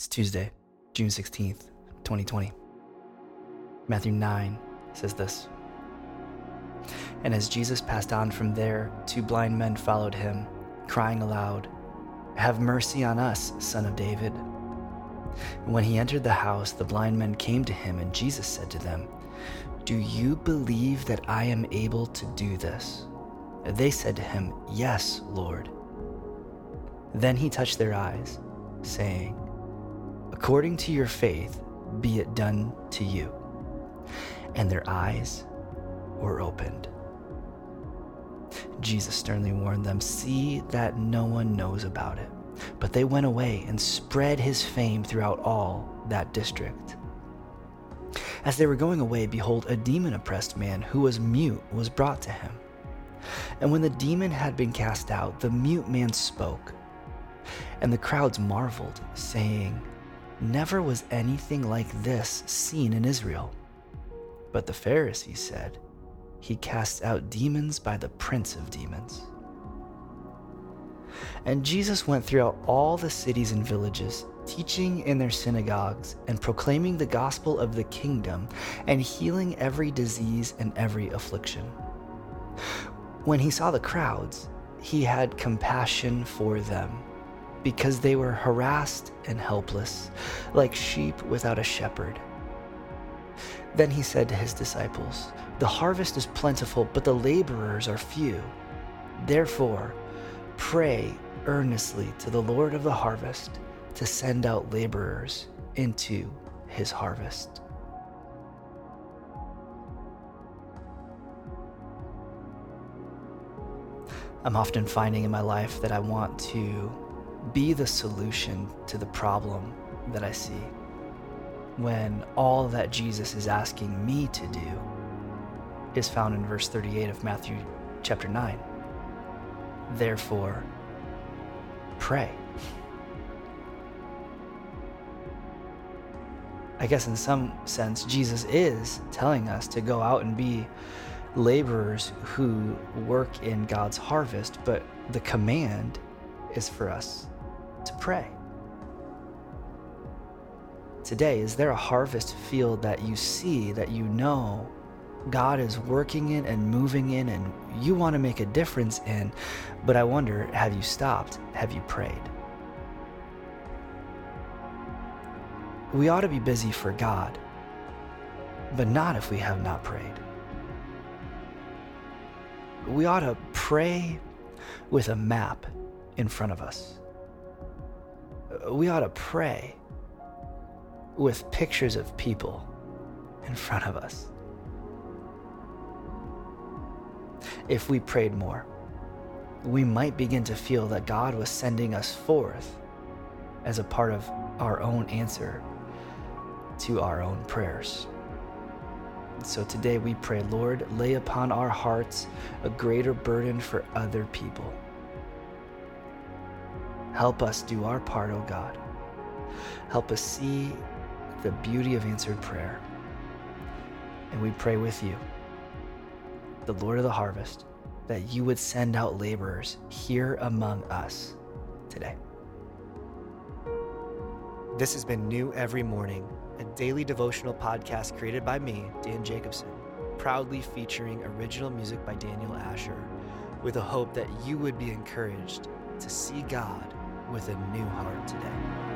It's Tuesday, June 16th, 2020. Matthew 9 says this And as Jesus passed on from there, two blind men followed him, crying aloud, Have mercy on us, son of David. And when he entered the house, the blind men came to him, and Jesus said to them, Do you believe that I am able to do this? They said to him, Yes, Lord. Then he touched their eyes, saying, According to your faith, be it done to you. And their eyes were opened. Jesus sternly warned them, See that no one knows about it. But they went away and spread his fame throughout all that district. As they were going away, behold, a demon oppressed man who was mute was brought to him. And when the demon had been cast out, the mute man spoke. And the crowds marveled, saying, Never was anything like this seen in Israel. But the Pharisees said, He casts out demons by the prince of demons. And Jesus went throughout all the cities and villages, teaching in their synagogues and proclaiming the gospel of the kingdom and healing every disease and every affliction. When he saw the crowds, he had compassion for them because they were harassed and helpless, like sheep without a shepherd. Then he said to his disciples, The harvest is plentiful, but the laborers are few. Therefore, pray earnestly to the Lord of the harvest to send out laborers into his harvest. I'm often finding in my life that I want to be the solution to the problem that I see when all that Jesus is asking me to do is found in verse 38 of Matthew chapter 9. Therefore, pray. I guess in some sense, Jesus is telling us to go out and be laborers who work in God's harvest, but the command is for us to pray. Today, is there a harvest field that you see that you know God is working in and moving in and you want to make a difference in? But I wonder have you stopped? Have you prayed? We ought to be busy for God, but not if we have not prayed. We ought to pray with a map in front of us we ought to pray with pictures of people in front of us. If we prayed more, we might begin to feel that God was sending us forth as a part of our own answer to our own prayers. So today we pray, Lord, lay upon our hearts a greater burden for other people. Help us do our part, O oh God. Help us see the beauty of answered prayer. And we pray with you, the Lord of the harvest, that you would send out laborers here among us today. This has been New Every Morning, a daily devotional podcast created by me, Dan Jacobson, proudly featuring original music by Daniel Asher, with a hope that you would be encouraged to see God with a new heart today.